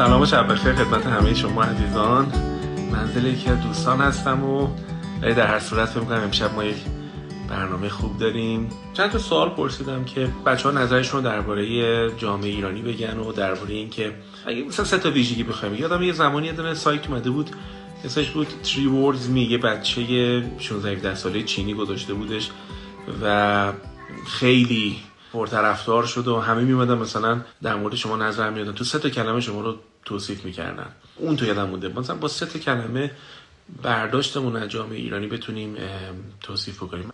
سلام و شب بخیر خدمت همه شما عزیزان. منزل یکی از دوستان هستم و در هر صورت فکر کنم امشب ما یک برنامه خوب داریم. چند تا سوال پرسیدم که بچه ها نظرشون درباره جامعه ایرانی بگن و درباره اینکه اگه مثلا سه تا ویژگی بخوایم یادم یه زمانی یه دونه سایت اومده بود اسمش بود تری وردز می یه بچه 16 17 ساله چینی گذاشته بودش و خیلی پرطرفدار شد و همه میمدن مثلا در مورد شما نظر می‌دادن. تو سه تا کلمه شما رو توصیف می‌کردن. اون تو یادم مونده. مثلا با سه کلمه برداشتمون از جامعه ایرانی بتونیم توصیف بکنیم.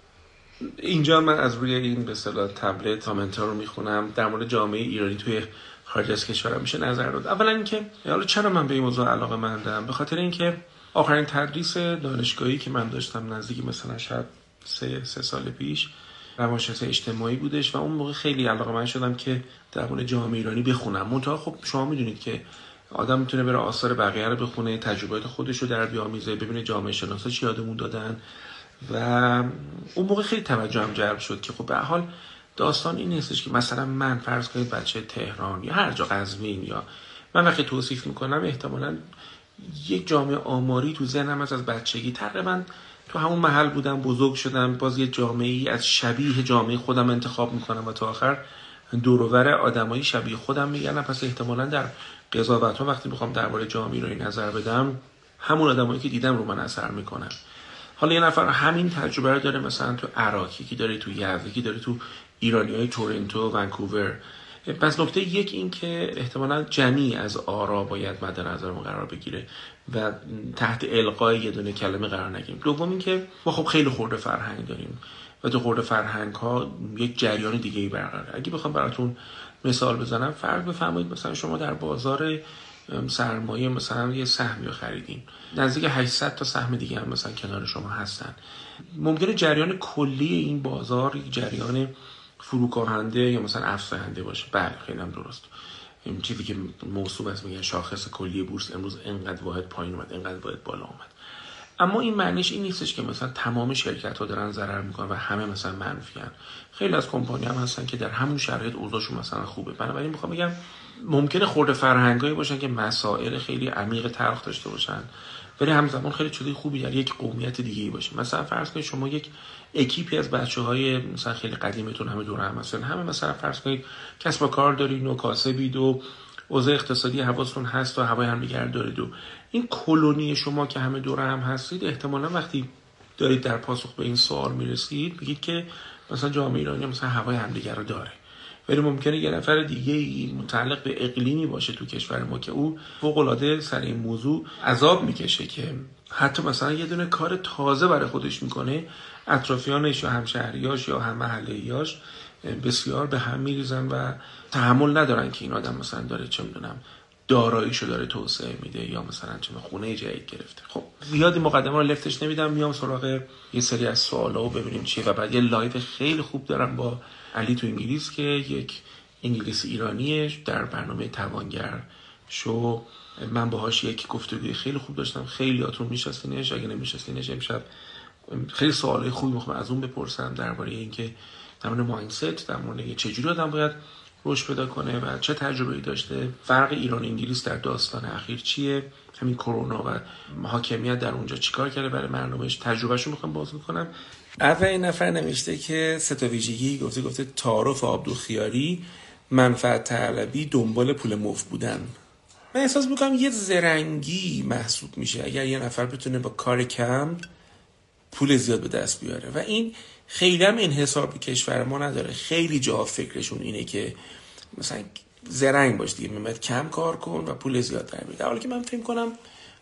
اینجا من از روی این به اصطلاح تبلت کامنت رو می‌خونم. در مورد جامعه ایرانی توی خارج از کشورم میشه نظر داد. اولا اینکه حالا چرا من به این موضوع علاقه مندم؟ به خاطر اینکه آخرین تدریس دانشگاهی که من داشتم نزدیک مثلا شاید سه, سه سال پیش روانشناسی اجتماعی بودش و اون موقع خیلی علاقه من شدم که در مورد جامعه ایرانی بخونم. منتها خب شما می‌دونید که آدم می‌تونه بره آثار بقیه رو بخونه تجربیات خودش رو در بیامیزه ببینه جامعه شناسا چی یادمون دادن. و اون موقع خیلی توجهم جلب شد که خب به حال داستان این نیستش که مثلا من فرض کنید بچه تهران یا هر جا قزوین یا من وقتی توصیف می‌کنم احتمالا یک جامعه آماری تو ذهنم از از بچگی. تقریبا تو همون محل بودم بزرگ شدم باز یه جامعه ای از شبیه جامعه خودم انتخاب می‌کنم و تا آخر دورور آدمایی شبیه خودم میگن پس احتمالا در قضاوت ها وقتی می‌خوام درباره جامعه رو نظر بدم همون آدمایی که دیدم رو من اثر می‌کنن. حالا یه نفر همین تجربه رو داره مثلا تو عراقی که داره تو یزدی که داره تو ایرانی های تورنتو ونکوور. پس نکته یک این که احتمالا جمعی از آرا باید مد نظرمون قرار بگیره و تحت القای یه دونه کلمه قرار نگیریم. دوم این که ما خب خیلی خورده فرهنگ داریم و تو خورده فرهنگ ها یک جریان دیگه ای برقراره. اگه بخوام براتون مثال بزنم. فرض بفرمایید مثلا شما در بازار سرمایه مثلا یه سهمی رو خریدین. نزدیک 800 تا سهم دیگه هم مثلا کنار شما هستن. ممکنه جریان کلی این بازار یک جریان فروکننده یا مثلا افزاینده باشه. بله خیلی هم درست. این چیزی که موصوب است میگن شاخص کلی بورس امروز انقدر واحد پایین اومد انقدر واحد بالا اومد. اما این معنیش این نیستش که مثلا تمام شرکت ها دارن ضرر می‌کنن و همه مثلا منفی هن. خیلی از کمپانی هم هستن که در همون شرایط اوضاعشون مثلا خوبه. بنابراین می‌خوام بگم ممکنه خورده فرهنگایی باشن که مسائل خیلی عمیق تلخ داشته باشن ولی همزمان خیلی چیزای خوبی در یک قومیت دیگه ای باشه. مثلا فرض کنید شما یک اکیپی از بچه های مثلا خیلی قدیمتون همه دور هم مثلا همه مثلا فرض کنید کسب و کار دارید و کاسبید و اوضاع اقتصادی حواستون هست و هوای هم دیگر دارید و این کلونی شما که همه دور هم هستید احتمالا وقتی دارید در پاسخ به این سوال می‌رسید بگید که مثلا جامعه ایرانی مثلا هوای همدیگر رو داره. ولی ممکنه یه نفر دیگه متعلق به اقلیمی باشه تو کشور ما که او فوق العاده سر این موضوع عذاب می‌کشه که حتی مثلا یه دونه کار تازه برای خودش می‌کنه اطرافیانش یا همشهریاش یا هم محلیاش بسیار به هم میریزن و تحمل ندارن که این آدم مثلا داره چه می‌دونم داراییشو داره توسعه میده یا مثلا چه خونه جدید گرفته. خب زیادی مقدمه رو لفتش نمیدم میام سراغ یه سری از سوالا و ببینیم چیه. و بعد یه لایو خیلی خوب دارم با علی تو انگلیس که یک انگلیس ایرانیه در برنامه توانگر شو. من باهاش یک گفتگوی خیلی خوب داشتم. خیلی هاتون میشناسینش اگه نمیشناسینش امشب خیلی سوالای خوبی می‌خوام از اون بپرسم درباره اینکه در مورد مایندست در مورد چجوری آدم باید رشد پیدا کنه و چه تجربه ای داشته. فرق ایران انگلیس در داستان اخیر چیه؟ همین کرونا و حاکمیت در اونجا چیکار کرده برای مردمش تجربهشو می‌خوام باز می‌کنم. اول نفر نوشته که سه تا ویژگی گفته گفته تعارف آبدو خیاری منفعت طلبی دنبال پول مفت بودن. من احساس می‌کنم یه زرنگی محسوب میشه. اگر یه نفر بتونه با کار کم پول زیاد به دست بیاره. و این خیلی هم انحصار به کشور ما نداره. خیلی جا فکرشون اینه که مثلا زرنگ باش دیگه. میمد کم کار کن و پول زیاد در بیار حالا که من فکر کنم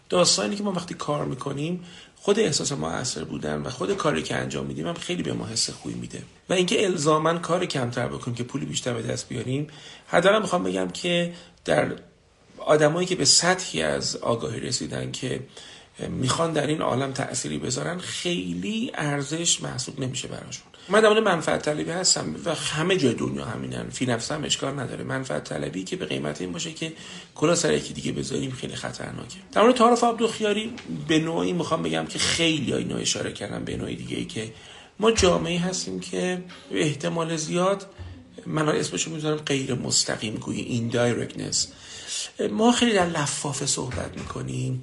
داستانی که ما وقتی کار می‌کنیم خود احساس ما اثر بودن و خود کاری که انجام میدیم هم خیلی به ما حس خوبی میده. و اینکه الزاما کار کمتر بکنیم که پول بیشتر به دست بیاریم حداقل می‌خوام بگم که در آدمایی که به سطحی از آگاهی رسیدن که می‌خوان در این عالم تأثیری بذارن خیلی ارزش محسوب نمیشه براشون. من در منفعت طلبی هستم و همه جای دنیا همینن. فی نفسم اشکال نداره. منفعت طلبی که به قیمت این باشه که کلا سر یکی دیگه بذاریم خیلی خطرناکه. در مورد تعارف خیاری به نوعی می‌خوام بگم که خیلی اینو اشاره کردم به نوعی دیگه ای که ما جامعه هستیم که احتمال زیاد من اسمشو می‌ذارم غیر مستقیم گویی این ما خیلی در لفافه صحبت می‌کنیم.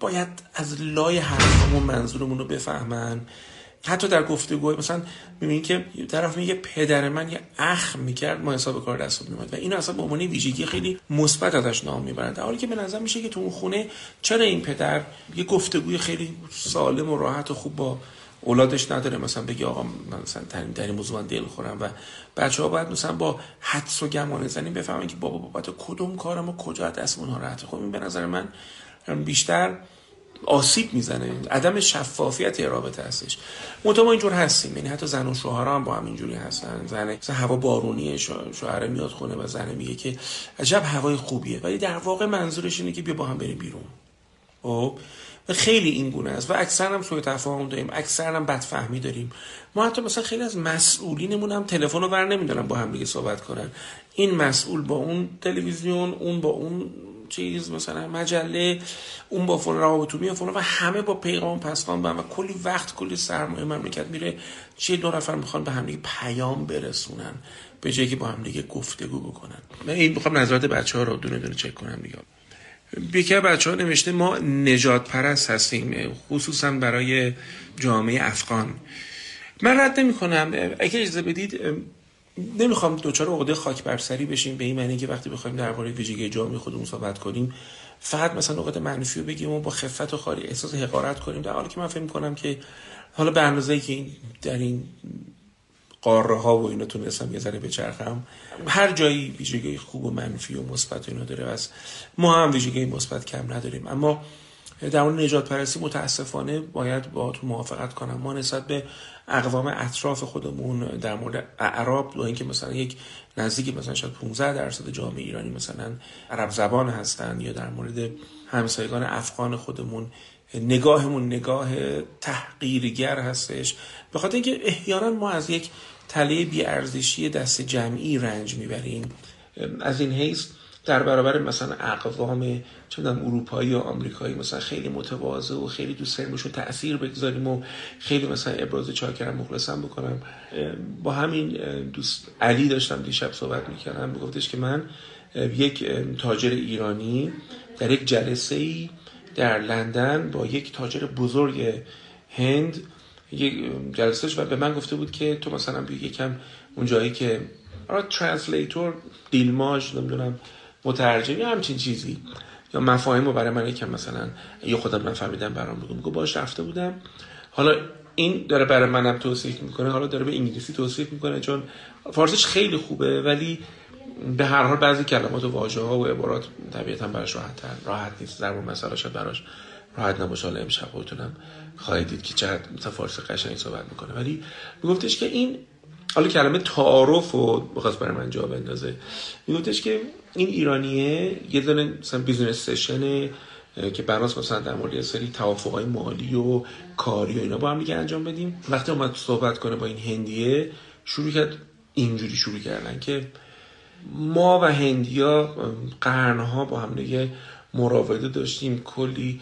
باید از لای حرفمون منظورمون رو بفهمن. حتی در گفتگو مثلا می‌بینی که طرف میگه پدر من یه اخ می‌کرد ما حساب کار دست میومد و اینو اصلا به عنوان ویژگی خیلی مثبت ازش نام می‌برند حالی که به نظر میشه که تو اون خونه چرا این پدر یه گفتگوی خیلی سالم و راحت و خوب با اولادش نداره؟ مثلا بگی آقا من مثلا در این موضوع من دل خورم و بچه ها باید مثلا با حدس و گمان زنیم بفهمن که بابا بابا کدوم کارم و کجا دست اونها راحته خب این به نظر من بیشتر آسیب می‌زنه. عدم شفافیت رابطه هستش. منتها ما اینجور هستیم. یعنی حتی زن و شوهر هم با هم اینجوری هستن. زن مثلا هوا بارونیه شوهر میاد خونه و زن میگه که عجب هوای خوبیه. ولی در واقع منظورش اینه که بیا با هم بریم بیرون. خب؟ و خیلی این گونه است. و اکثر هم سوء تفاهم داریم. اکثر هم بدفهمی داریم. ما حتی مثلا خیلی از مسئولینمون هم تلفن رو ور نمیدارن با هم دیگه صحبت کنن. این مسئول با اون تلویزیون اون با اون چیز مثلا مجله اون با فلان روابط و فلان و همه با پیغام پسخان و کلی وقت کلی سرمایه مملکت میره. چه دو نفر می‌خوان به هم دیگه پیام برسونن؟ به جایی که با هم دیگه گفتگو بکنن. من این می‌خوام نظرات بچه ها رو دونه دونه چک کنم دیگه. بیکه بچه ها نوشته ما نجات پرست هستیم خصوصا برای جامعه افغان. من رد نمی کنم اگه اجازه بدید نمی‌خوام دوچار عقده خاک برسری بشیم به این معنی که وقتی بخوایم درباره ویژگی جامعه خودمون صحبت کنیم فقط مثلا عقده منفی رو بگیم و با خفت و خاری احساس حقارت کنیم. در حالی که من فکر کنم که حالا به اندازه‌ای که در این قاره ها و اینا تونستم یه ذره بچرخم هر جایی ویژگی خوب و منفی و مثبت اینا داره از ما هم ویژگی مثبت کم نداریم. اما در مورد نجات پرستی متاسفانه باید با تو موافقت کنم. ما نسبت به اقوام اطراف خودمون در مورد اعراب و اینکه مثلا یک نزدیکی مثلا شاید 15 درصد جامعه ایرانی مثلا عرب زبان هستن یا در مورد همسایگان افغان خودمون نگاهمون نگاه تحقیرگر هستش. به خاطر اینکه احیانا ما از یک تله بیارزشی دست جمعی رنج می‌بریم. از این حیث در برابر مثلا اقوام چه اروپایی یا آمریکایی مثلا خیلی متواضع و خیلی دوست داریم تاثیر بگذاریم و خیلی مثلا ابراز چاکرم مخلصم بکنم. با همین دوست علی داشتم دیشب صحبت می‌کردم میگفتش که من یک تاجر ایرانی در یک جلسه ای در لندن با یک تاجر بزرگ هند یک جلسهش و به من گفته بود که تو مثلا بیا یکم اون جایی که آره translator دیلماج نمی‌دونم مترجم یا همچین چیزی؟ یا مفاهیم رو برای من یکم مثلا یا خودم نفهمیدم برام بگو. میگو باش رفته بودم. حالا این داره برای منم توصیف می‌کنه حالا داره به انگلیسی توصیف می‌کنه چون فارسیش خیلی خوبه ولی به هر حال بعضی کلمات و واژه ها و عبارات طبیعتا براش راحت راحت نیست. در مثلا شاید براش راحت نباشه. حالا امشب خواهید دید که چقدر مثلا فارسی قشنگ صحبت می‌کنه. ولی میگفتش که این حالا کلمه تعارف رو بخواست برای من جا بندازه. میگفتش که این ایرانیه یه دونه مثلا business session که براس مثلا در مورد سری توافقای مالی و کاری و اینا با هم دیگه انجام بدیم. وقتی اومد صحبت کنه با این هندیه شروع کرد اینجوری شروع کردن که ما و هندیا قرنها با هم دیگه مراوده داشتیم. کلی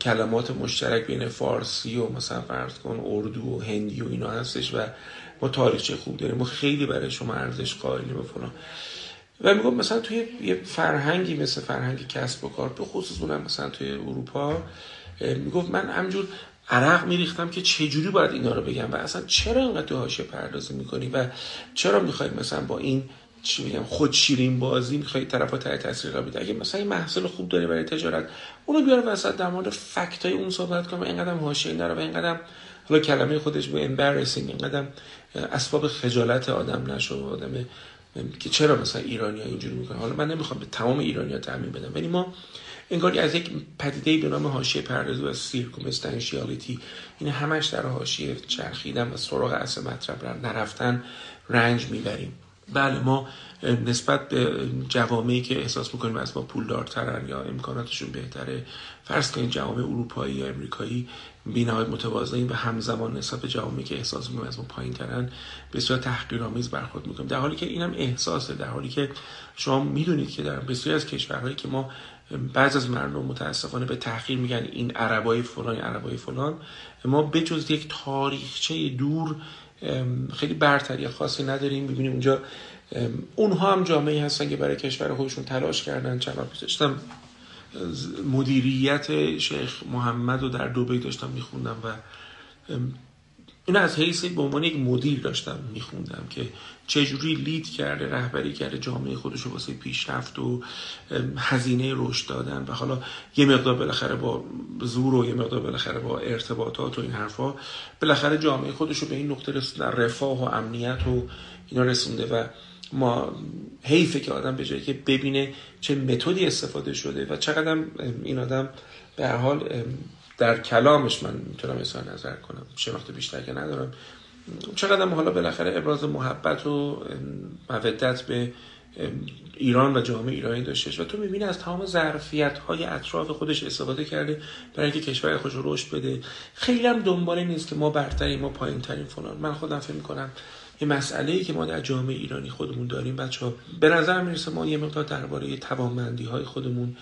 کلمات مشترک بین فارسی و مثلا فرض کن اردو و هندی و اینا هستش و ما تاریخچه خوب داریم ما خیلی برای شما ارزش قائلیم و فلان. و میگم مثلا توی یه فرهنگی مثل فرهنگ کسب و کار به خصوص اونم مثلا توی اروپا می‌گفت من همجور عرق میریختم که چجوری باید اینا رو بگم و اصلا چرا اینقدر حاشیه پردازی می‌کنی و چرا می‌خوای مثلا با این چی بگم خود شیرین بازی می‌خوای طرفا تای تاثیر را بده اگه مثلا این محصول خوب داری برای تجارت اونو بیار وسط در مورد فکت های اون صحبت کنم و اینقدر حاشیه نره و اینقدر حالا کلمه خودش به embarrassing اینقدر اسباب خجالت آدم نشو آدم که چرا مثلا ایرانی ها اینجوری می‌کنن؟ حالا من نمی‌خوام به تمام ایرانی ها تعمین بدم ولی ما انگاری از یک پدیده به نام حاشیه پردازی و سیرکومستنشیالیتی این همش در حاشیه چرخیدن و سراغ اصل مطلب نرفتن رنج می‌بریم. بله ما نسبت به جوامعی که احساس می‌کنیم از ما پولدارترن یا امکاناتشون بهتره فرض کنید جوامع اروپایی یا امریکایی بینهای متواضعین و همزمان نسبت به جوامعی که احساس می‌کنیم از ما پایین ترن بسیار تحقیرآمیز برخورد می‌کنیم. در حالی که اینم احساسه در حالی که شما می‌دونید که در بسیاری از کشورهایی که ما بعض از مردم متاسفانه به تحقیر میگن این عربای فلان عربای فلان ما بجز یک تاریخچه دور خیلی برتری خاصی نداریم. ببینیم اونجا اونها هم جامعه هستن که برای کشور خودشون تلاش کردن چند پیش داشتم مدیریت شیخ محمد رو در دوبی داشتم میخوندم و این از حیث به عنوان یک مدیر داشتم میخوندم که چجوری لید کرده رهبری کرده جامعه خودش رو واسه پیشرفت و هزینه رشد دادن و حالا یه مقدار بالاخره با زور و یه مقدار بالاخره با ارتباطات و این حرفا بالاخره جامعه خودش رو به این نقطه رسونده رفاه و امنیت و اینا رسونده و ما حیفه که آدم به جایی که ببینه چه متدی استفاده شده و چقدر این آدم به هر حال در کلامش من می‌تونم اظهار نظر کنم شناخت بیشتر که ندارم. چقدر حالا بالاخره ابراز محبت و مودت به ایران و جامعه ایرانی داشتش و تو می‌بینی از تمام ظرفیت های اطراف خودش استفاده کرده برای اینکه کشور خودش رو رشد بده. خیلی هم دنباله نیست که ما برتریم ما پایین ترین فلان. من خودم فکر می‌کنم یه مسئله ای که ما در جامعه ایرانی خودمون داریم بچه ها به نظر می‌رسه ما یه مقدار درباره توانمندی های خودمون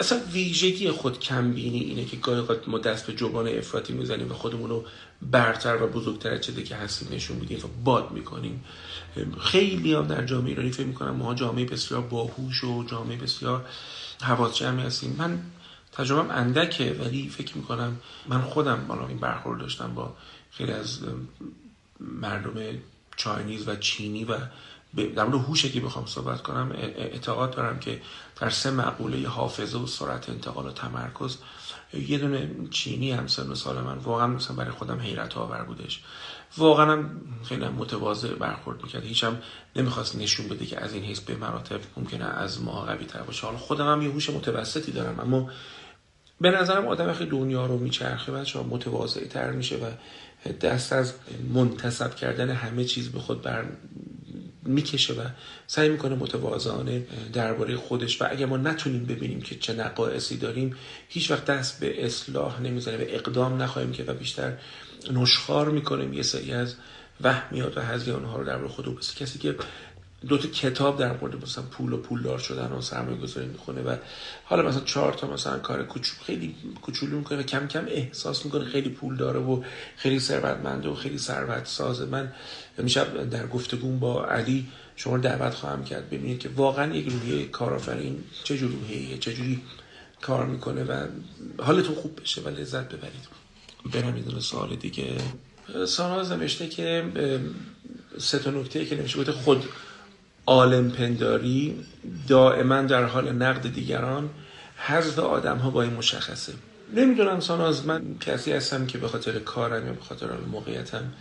اصلا ویژگی خود کم بینی اینه که گاهی ما دست به جبان افراطی می‌زنیم و خودمون رو برتر و بزرگتر چه که هستیم نشون میدیم و باد می‌کنیم. خیلی هم در جامعه ایرانی فکر می‌کنم ما جامعه بسیار باهوش و جامعه بسیار حواس جمعی هستیم. من تجربهم اندکه ولی فکر می‌کنم من خودم بالا این برخورد داشتم با خیلی از مردم چاینیز و چینی و در مورد هوشه که بخوام صحبت کنم اعتقاد دارم که در سه مقوله حافظه و سرعت انتقال و تمرکز یه دونه چینی هم سن و سال من واقعا مثلا برای خودم حیرت آور بودش. واقعا هم خیلی متواضع برخورد می‌کرد. هیچم نمی‌خواست نشون بده که از این حیث به مراتب ممکنه از ما قوی تر باشه. حالا خودم هم یه هوش متوسطی دارم اما به نظرم آدم خیلی دنیا رو میچرخه و متواضع تر میشه و دست از منتصب کردن همه چیز به خود بر می‌کشه و سعی می‌کنه متواضعانه درباره خودش و اگر ما نتونیم ببینیم که چه نقایصی داریم هیچ وقت دست به اصلاح نمی‌زنه و اقدام نخواهیم که و بیشتر نشخار می‌کنیم. یه سری از وهمیات و هزی آنها رو درباره خود بس کسی که دو تا کتاب در مورد مثلا پول و پولدار شدن و سرمایه گذاری می‌کنه و حالا مثلا چهار تا مثلا کار کوچولو خیلی کوچولو می‌کنه و کم کم احساس می‌کنه خیلی پول داره و خیلی ثروتمنده و خیلی ثروت سازه من میشب در گفتگو با علی شما دعوت خواهم کرد ببینید که واقعا یک روحیه کارآفرین چه جور روحیه چه جوری کار می‌کنه و حالتون خوب بشه و لذت ببرید. برم می‌دونه سوال دیگه. ساناز نوشته که سه تا نکته که نوشته خود عالم پنداری دائما در حال نقد دیگران حذف آدم ها با این مشخصه. نمی‌دونم ساناز من کسی هستم که به خاطر کارم یا به خاطر موقعیتم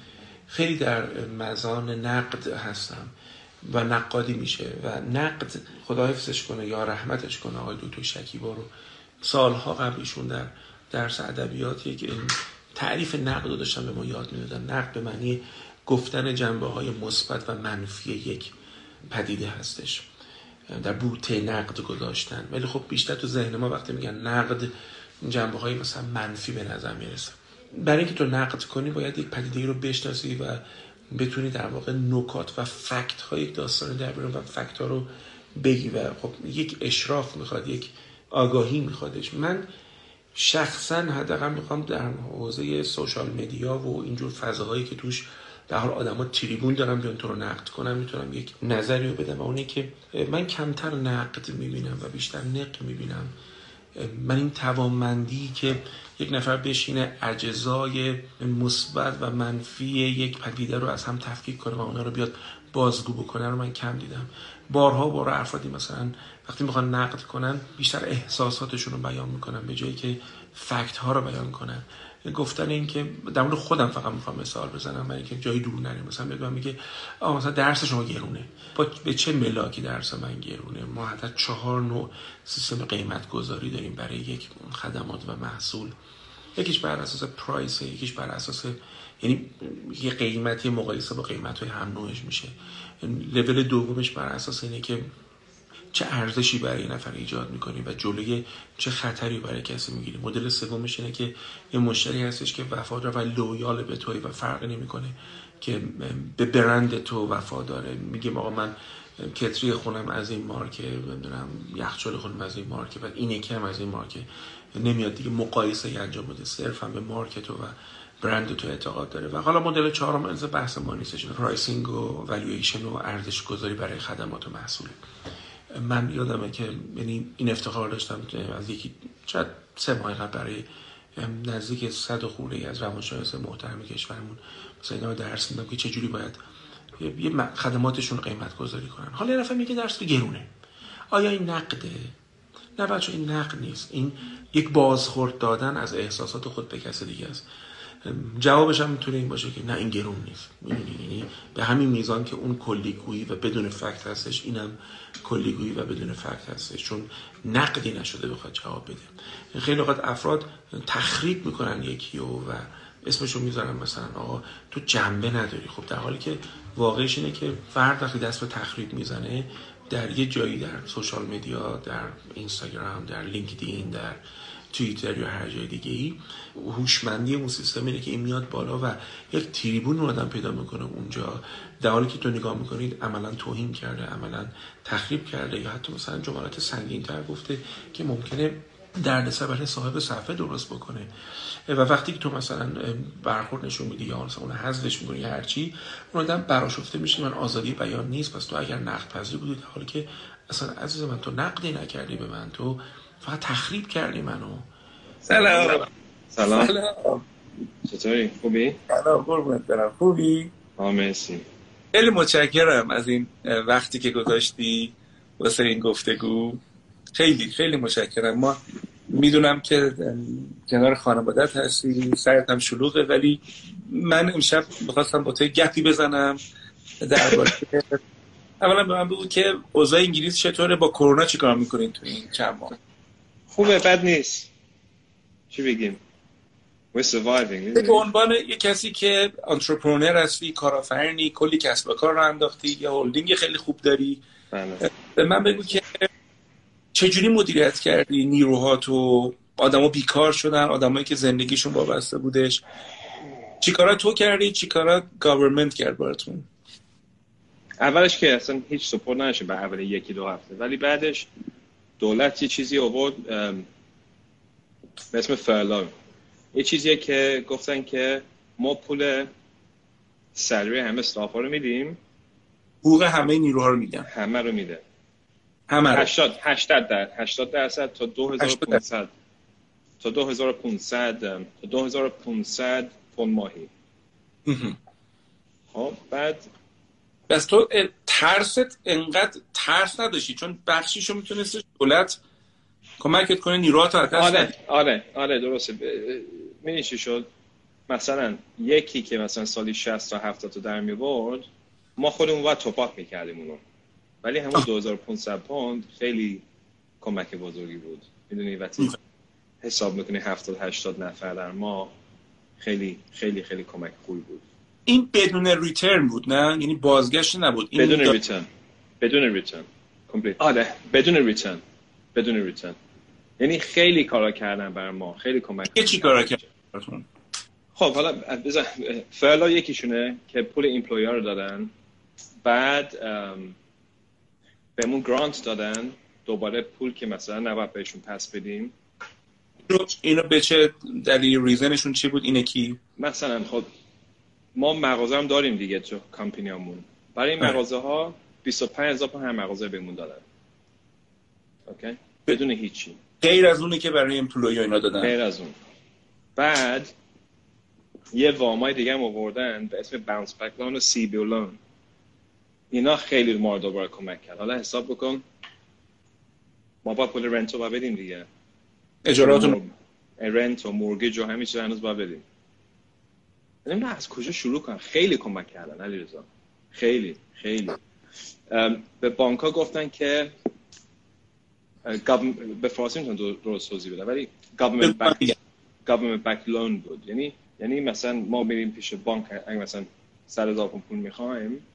خیلی در مزان نقد هستم و نقادی میشه و نقد خدا حفظش کنه یا رحمتش کنه آقای دوتو شکیبا رو. سالها قبلشون در درس ادبیات یک تعریف نقد رو داشتن به ما یاد می‌دادن. نقد به معنی گفتن جنبه های مثبت و منفی یک پدیده هستش. در بوته نقد گذاشتن. ولی خب بیشتر تو ذهن ما وقتی میگن نقد جنبه های مثلا منفی به نظر می‌رسه. برای اینکه تو نقد کنی باید یک پدیده رو بشناسی و بتونی در واقع نکات و فکت های داستان در و فکت ها رو بگی و خب یک اشراف می‌خواد یک آگاهی میخوادش من شخصا حداقل می‌خوام در حوزه سوشال مدیا و اینجور فضاهایی که توش در حال آدما تریبون دارم بیان تو رو نقد کنم می‌تونم یک نظری رو بدم و اونی که من کمتر نقد می‌بینم و بیشتر نقد می‌بینم من این توانمندی که یک نفر بشینه اجزای مثبت و منفی یک پدیده رو از هم تفکیک کنه و اونا رو بیاد بازگو بکنه رو من کم دیدم. بارها بارها افرادی مثلا وقتی می‌خوان نقد کنن بیشتر احساساتشون رو بیان می‌کنن به جایی که فکت ها رو بیان کنن. گفتن این که در مورد خودم فقط می‌خوام مثال بزنم برای اینکه جایی دور نریم مثلا بدونم میگه آ مثلا درس شما گرونه. با به چه ملاکی درس من گرونه؟ ما حتی چهار نوع سیستم قیمت گذاری داریم برای یک خدمات و محصول. یکیش بر اساس پرایس یکیش بر اساس یعنی یه قیمتی مقایسه با قیمت های هم نوعش میشه. لول دومش بر اساس اینه که چه ارزشی برای نفر ایجاد می‌کنی و جلوی چه خطری برای کسی می‌گیری؟ مدل سومش اینه که یه مشتری هستش که وفادار و loyal به توی و فرق نمی‌کنه که به برند تو وفاداره. میگه آقا من کتری خونم از این مارکه نمی‌دونم یخچال خونم از این مارکه و اینه که هم از این مارکه. نمیاد دیگه مقایسه انجام بده. صرف هم به مارکت و برند تو اعتقاد داره. و حالا مدل چهارم از بحث ما نیستش. pricing و والویشن و ارزش گذاری برای خدمات و محصول. من یادمه که یعنی این افتخار داشتم از یکی چند سه ماه قبل برای نزدیک صد خورده از روانشناس محترم کشورمون مثلا اینا درس میدم که چجوری باید یه خدماتشون قیمت گذاری کنن. حالا یه میگه درس گرونه. آیا این نقده؟ نه بچه این نقد نیست. این یک بازخورد دادن از احساسات خود به کسی دیگه است. جوابش هم می‌تونه این باشه که نه این گرون نیست. یعنی به همین میزان که اون کلیگویی و بدون فکت هستش اینم کلیگویی و بدون فکت هستش. چون نقدی نشده بخواد جواب بده. خیلی وقت افراد تخریب می‌کنن یکی و, و اسمشو می‌ذارن مثلا آقا تو جنبه نداری. خب در حالی که واقعش اینه که فرد وقتی دست به تخریب می‌زنه در یه جایی در سوشال مدیا در اینستاگرام در لینکدین در توییتر یا هر جای دیگه ای هوشمندی اون سیستم اینه که این میاد بالا و یک تریبون رو آدم پیدا می‌کنه اونجا. در حالی که تو نگاه می‌کنید عملا توهین کرده عملا تخریب کرده یا حتی مثلا جملات سنگین تر گفته که ممکنه دردسر برای صاحب صفحه درست بکنه. و وقتی که تو مثلا برخورد نشون میدی یا مثلا اون حذفش می‌کنی یا هرچی اون آدم براشفته میشه من آزادی بیان نیست پس تو اگر نقد پذیر بودی در حالی که اصلا عزیز من تو نقدی نکردی به من تو فقط تخریب کردی منو. سلام. سلام. چطوری؟ خوبی؟ سلام قربونت برم. خوبی؟ مرسی. خیلی متشکرم از این وقتی که گذاشتی واسه این گفتگو. خیلی خیلی متشکرم. ما می‌دونم که کنار خانوادت هستی سرت هم شلوغه ولی من امشب می‌خواستم با تو گپی بزنم درباره اولا به من بگو که اوضاع انگلیس چطوره؟ با کرونا چیکار می‌کنین تو این چند ماه؟ خوبه بد نیست. چی بگیم؟ We're surviving به عنوان یه کسی که entrepreneur هستی کارآفرینی کلی کسب و کار رو انداختی یه هلدینگ خیلی خوب داری. بله. به من بگو که چجوری مدیریت کردی نیروها تو آدما بیکار شدن آدمایی که زندگیشون وابسته بودش. چیکارا تو کردی؟ چیکارا government کرد براتون؟ اولش که اصلا هیچ support نشه به اول یکی دو هفته. ولی بعدش دولت یه چیزی آورد به اسم فرلا یه چیزیه که گفتن که ما پول سلری همه استاف رو میدیم. حقوق همه نیروها رو میدن. همه رو میده. همه رو. 80 80 در 80 درصد تا 2500 تا 2500 تا 2500 پوند ماهی. خب بعد بس تو ترست انقدر ترس نداشتی چون بخشیشو می‌تونست دولت کمکت کنه نیروها تا دست آره آره آره درسته. می‌دونی چی شد؟ مثلا یکی که مثلا سالی 60 تا 70 تا در میورد ما خودمون باید توپاک می‌کردیم اونو. ولی همون 2500 پوند خیلی کمک بزرگی بود. می‌دونی وقتی حساب می‌کنی 70 80 نفر در ما خیلی خیلی خیلی کمک خوبی بود. این بدون return بود نه؟ یعنی بازگشت نبود. این بدون دا... return. بدون return. complete آره بدون return. بدون return. یعنی خیلی کارا کردن بر ما. خیلی کمک چی کارا کردن. خب حالا بزن فعلا یکیشونه که پول employer رو دادن. بعد بهمون grant دادن. دوباره پول که مثلا نباید بهشون پس بدیم. اینو به چه دلیل؟ reason شون چی بود؟ اینه کی؟ مثلا خب ما مغازه هم داریم دیگه تو کمپینیامون. برای این مغازه ها 25 هزار هر مغازه بهمون دادن. okay؟ بدون هیچی. غیر از اونی که برای employee اینا دادن. غیر از اون. بعد یه وامای دیگه هم آوردن به اسم bounce back loan و CBIL loan اینا خیلی ما دوباره کمک کرد. حالا حساب بکن. ما با پول رنت رو بدیم دیگه. اجاراتون رنت و مورگیج و همه چیز هنوز باید بدیم. نه از کجا شروع کنم؟ خیلی کمک کردن علی رضا خیلی. خیلی به بانک ها گفتن که به فارسی می‌تونم درست توضیح بدم ولی government back government back loan بود. یعنی یعنی مثلا ما میریم پیش بانک اگه مثلا 100 هزار پول می‌خوایم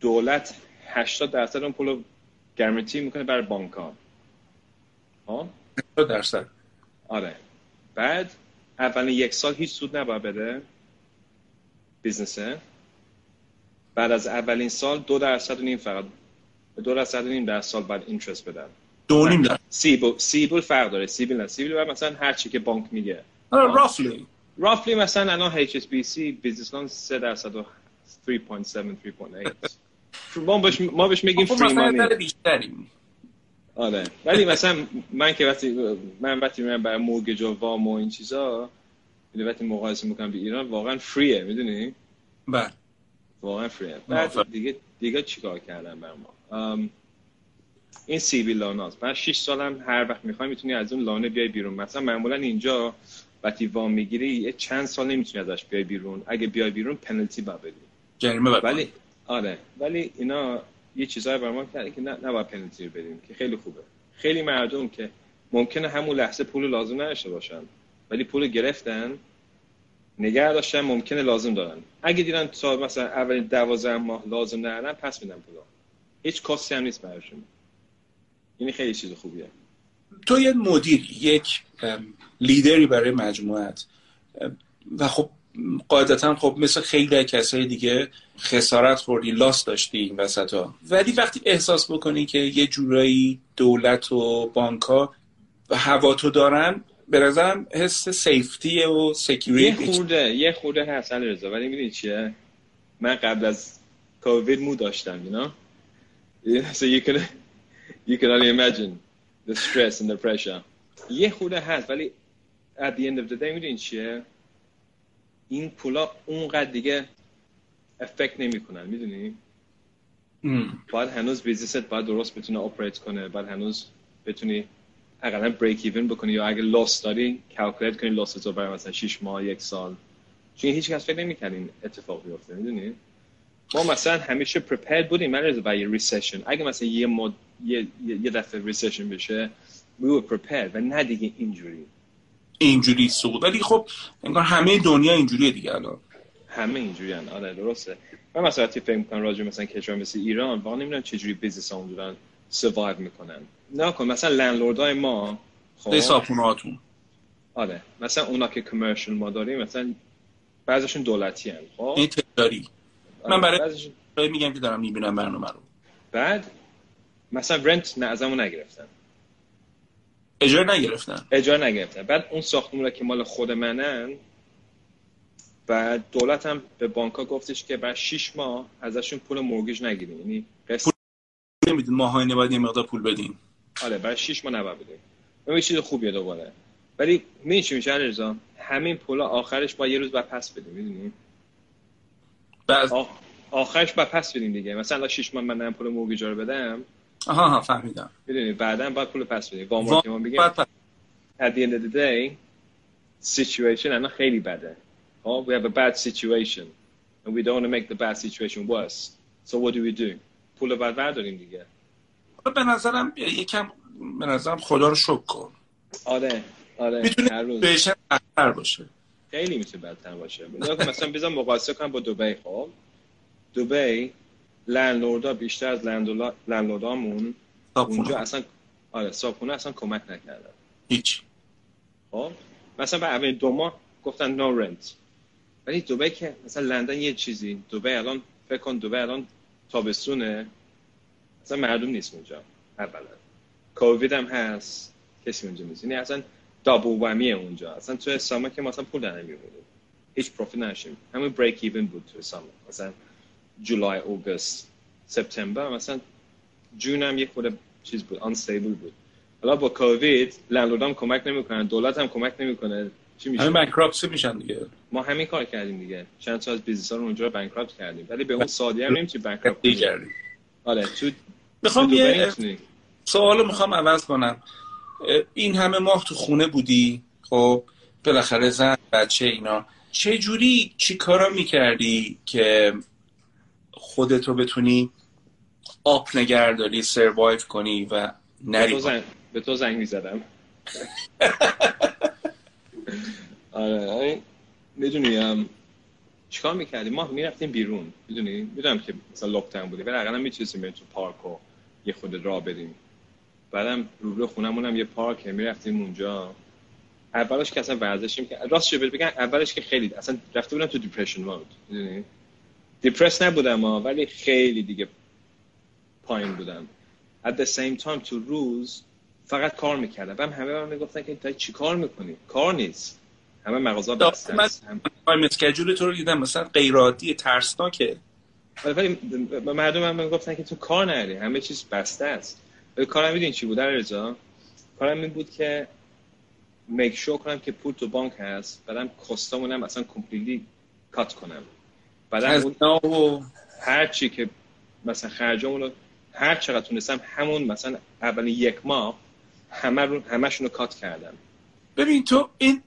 دولت 80 درصد اون پول رو گارانتی می‌کنه برای بانک ها ها 80 درصد. آره. بعد اولین یک سال هیچ سود نباید بده. business ه بعد از اولین سال دو درصد و نیم فقط. دو درصد و نیم در سال بعد interest بدن دو نیم درصد CBIL CBIL فرق داره. CBIL نه سیبل مثلا هر چی که بانک میگه. آره roughly roughly مثلا الان HSBC business loan 3 درصد و 3.7 3.8 ما بهش ما بهش میگیم فری مانی بیشتریم. آره. ولی مثلا من که وقتی من وقتی میرم برای مورگج و وام و این چیزا یعنی وقتی مقایسه می‌کنم به ایران واقعا فریه می‌دونی؟ بله. واقعا فریه بعد دیگه دیگه چیکار کردم بر ما این سی بی لاناست من 6 سالم هر وقت می‌خوای می‌تونی از اون لانه بیای بیرون. مثلا معمولا اینجا وقتی وام می‌گیری یه چند سال نمی‌تونی ازش بیای بیرون. اگه بیای بیرون پنالتی با بدی. جریمه ولی آره. ولی اینا یه چیزای بر ما کرده که نه نباید پنالتی بدیم که خیلی خوبه. خیلی مردم که ممکنه همون لحظه پول لازم نداشته باشن ولی پول گرفتن نگه داشتن ممکنه لازم دارن. اگه دیدن تا مثلا اولین دوازده ماه لازم ندارن پس میدن پولا. هیچ کاستی هم نیست براشون. یعنی خیلی چیز خوبیه. تو یه مدیر یک لیدری برای مجموعت. و خب قاعدتا خب مثل خیلی کسای دیگه خسارت خوردی loss داشتی این وسط ها. ولی وقتی احساس بکنی که یه جورایی دولت و بانک ها هوا تو دارن به نظرم حس safety و security یه خورده یه خورده هست رضا ولی می‌دونی چیه؟ من قبل از کووید مو داشتم you know so you can you can only imagine the stress and the pressure. یه خورده هست ولی at the end of the day می‌دونی چیه؟ این پولا اونقدر دیگه affect نمی‌کنن می‌دونی؟ باید هنوز business ت باید درست بتونه operate کنه باید هنوز بتونی اقلا break even بکنی یا اگه loss داری calculate کنی loss تو برای مثلا 6 ماه یک سال. چون هیچ کس فکر نمی‌کنه این اتفاق بیفته می‌دونی؟ ما مثلا همیشه prepared بودیم من برای recession اگه مثلا یه مد... یه, یه دفعه recession بشه we were prepared و نه دیگه اینجوری. اینجوری سقوط ولی خب انگار همه دنیا اینجوریه دیگه الان. همه اینجوری هن. آره درسته. من مثلا وقتی فکر می‌کنم راجع مثلا کشور مثل ایران واقعا نمی‌دونم چجوری business اون دارن survive می‌کنن. نه کن مثلا landlord ای ما خب؟ آره. مثلا اونا که commercial ما داریم مثلا بعضیشون دولتی هن خب؟ این تجاری. آره. من برای بعضیشون... میگم که دارم می‌بینم برنامه رو. بعد مثلا رنت نه ازمون نگرفتن. اجاره نگرفتن. اجاره نگرفتن. بعد اون ساختمون که مال خود منن بعد دولت هم به بانک گفتش که بعد 6 ماه ازشون پول مورگیج نگیریم. یعنی قسط نمیدین ماهانه باید یه مقدار پول بدین آره بعد 6 ماه نباید بدین این چیز خوبیه دوباره. ولی می چی میشه رضا همین پولا آخرش با یه روز بعد پس بدیم می‌دونی؟ بعد آخرش بعد پس بدیم دیگه. مثلا 6 ماه من پول مورگیج رو بدم. آها ها فهمیدم. می‌دونی؟ بعدا باید پول پس بدیم. وام ما بگیم at the end of the day situation الان خیلی بده. Oh, we have a bad situation and we don't want to make the bad situation worse. So what do we do? پول بعد برداریم دیگه. به نظرم یکم به نظرم خدا رو شکر کن. آره آره می‌تونه بهش بدتر باشه. خیلی می‌تونه بدتر باشه. مثلا بزن مقایسه کنم با دبی خب. دبی لندلوردا بیشتر از لندلوردامون اونجا اصلا آره صابخونه اصلا کمک نکردن هیچ. خب. مثلا به اولین دو ماه گفتن نو رنت ولی دوبه که مثلا لندن یه چیزی دوبه الان فکر کن دوبه الان تابستونه. اصلا مردم نیست اونجا اولا کووید هم هست کسی اونجا نیست. یعنی اصلا double whammy ه اونجا. اصلا تو summer که مثلا پول در هیچ profit نشیم. همون break even بود تو summer مثلا July August سپتامبر مثلا June هم یه خود چیز بود unstable بود. حالا با کووید landlord هم کمک نمی‌کنن دولت هم کمک نمی‌کنه. چی میشه؟ همین bankruptcy میشن دیگه. ما همین کار کردیم دیگه. چند تا از business رو اونجا bankrupt کردیم. ولی به اون سادی هم نمی‌تونی bankrupt کردیم. آره تو می‌خوام یه سوالو می‌خوام عوض کنم. این همه ماه تو خونه بودی؟ خب بالاخره زن بچه اینا. چه جوری چی کارا می‌کردی که خودتو بتونی آپ نگرداری سروایو کنی و نری به تو زنگ می‌زدم. آره می‌دونی چیکار می‌کردیم؟ ما می‌رفتیم بیرون. می‌دونی؟ می‌دونم که مثلا لوکتاون بودی ولی اقلا بریم تو پارک و یه خود راه بریم. بعدم روبرو خونمون هم یه پارک می‌رفتیم اونجا. اولش که اصلا ورزشی می‌کرد راست شو بگم اولش که خیلی اصلا رفته بودم تو دیپرشن مود می‌دونی؟ دیپرس نبودم ها ولی خیلی دیگه پایین بودم. At the same time تو روز فقط کار می‌کردم. بعد همه من می‌گفتن که تا چی کار می‌کنی؟ کار نیست. همه مغازه بسته من. time schedule تو رو دیدم مثلا غیر عادی ترسناکه ولی به مردم هم می‌گفتن که تو کار نری همه چیز بسته است. ولی کارم میدین چی بود رضا؟ کارم این بود که make sure کنم که پول تو بانک هست بعدم cost امونم اصلا completely cut کنم. بعدم اون و هر چی که مثلا خرجمون رو هر چقدر تونستم همون مثلا اولین یک ماه همه رو همشون رو cut کردم. ببین تو این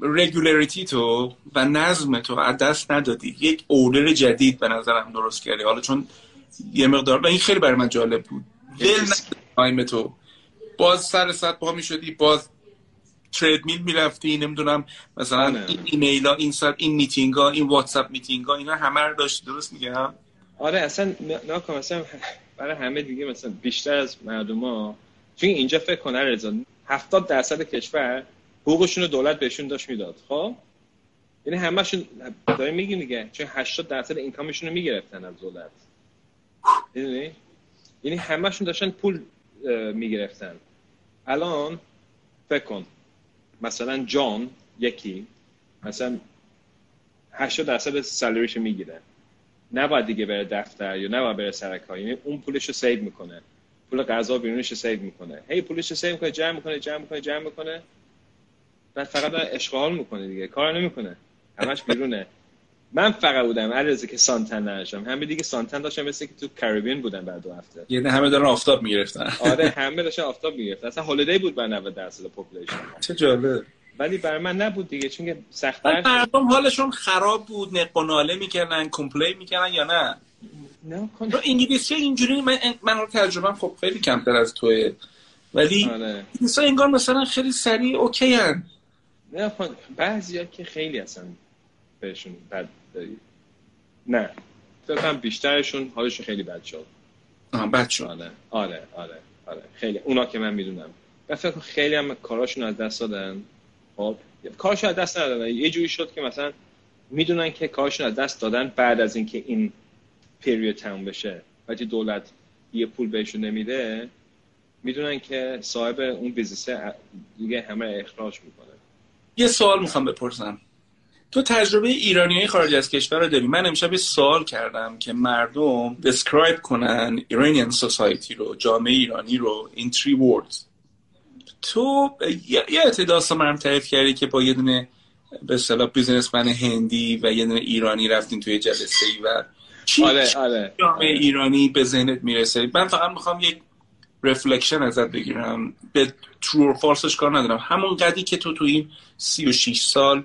regularity تو و نظم تو از دست ندادی. یک اولر جدید به نظرم درست کردی. حالا چون یه مقدار و این خیلی برای من جالب بود. دل ندادی تو. باز سر ساعت پا می‌شدی باز treadmill می‌رفتی نمی‌دونم مثلا آره. این ایمیل ها این سر این میتینگ ها این WhatsApp meeting ها اینا همه رو داشتی درست میگم؟ آره اصلا ناکن مثلا برای همه دیگه مثلا بیشتر از مردم ها چون اینجا فکر کنه رضا 70 درصد کشور حقوقشون رو دولت بهشون داشت می‌داد. خب؟ یعنی همشون داریم میگیم دیگه. چون 80 درصد اینکامشون رو می‌گرفتن از دولت. می‌دونی؟ یعنی همشون داشتن پول می‌گرفتن. الان فکر کن. مثلا جان یکی مثلا 80 درصد salary شو می‌گیره. نباید دیگه بره دفتر یا نباید بره سر کار یعنی اون پولش رو save می‌کنه. پول غذا بیرونش رو سیو می‌کنه. هی پولش رو save می‌کنه جمع می‌کنه جمع می‌کنه جمع می‌کنه. بعد فقط داره اشغال می‌کنه دیگه. کار نمی‌کنه. همش بیرونه. من فقط بودم. علیرضا که suntan نداشتم. همه دیگه suntan داشتن مثل که تو Caribbean بودن بعد دو هفته. یعنی همه دارن آفتاب می‌گرفتن. آره همه داشتن آفتاب می‌گرفت اصلا holiday بود برا 90 درصد population چه جالب. ولی بر من نبود دیگه چون که سخت مردم حالشون خراب بود. نق و ناله می‌کردن کمپلی می‌کردن یا نه؟ نه تو انگلیسی اینجوری من من رو تجربه خب خیلی کمتر از توه. ولی آره. انگار مثلا خیلی سریع اوکی هن. نه کن بعضیا که خیلی اصلا بهشون بد نه. فکر کنم بیشترشون حالشون خیلی بد شد. بد شد. آره آره آره آره. خیلی اونا که من می‌دونم. و فکر خیلی هم کاراشون از دست دادن. خب کارشون از دست ندادن. یه جوری شد که مثلا می‌دونن که کارشون از دست دادن بعد از اینکه این پیریود تموم بشه. وقتی دولت یه پول بهشون نمیده می‌دونن که صاحب اون بیزنسه دیگه همه اخراج می‌کنه یه سوال می‌خوام بپرسم. تو تجربه ایرانی های خارج از کشور رو داری؟ من امشب یه سوال کردم که مردم دسکرایب کنن ایرانیان سوسایتی رو جامعه ایرانی رو in three words. تو یه یه داستان من تعریف کردی که با یه دونه به اصطلاح بیزنسمن هندی و یه دونه ایرانی رفتین توی جلسه ای و چی آره آره. جامعه ایرانی به ذهنت می‌رسه؟ من فقط می‌خوام یک رفلکشن ازت بگیرم. به ترو فالسش کار ندارم. همون قدی که تو تو این 36 سال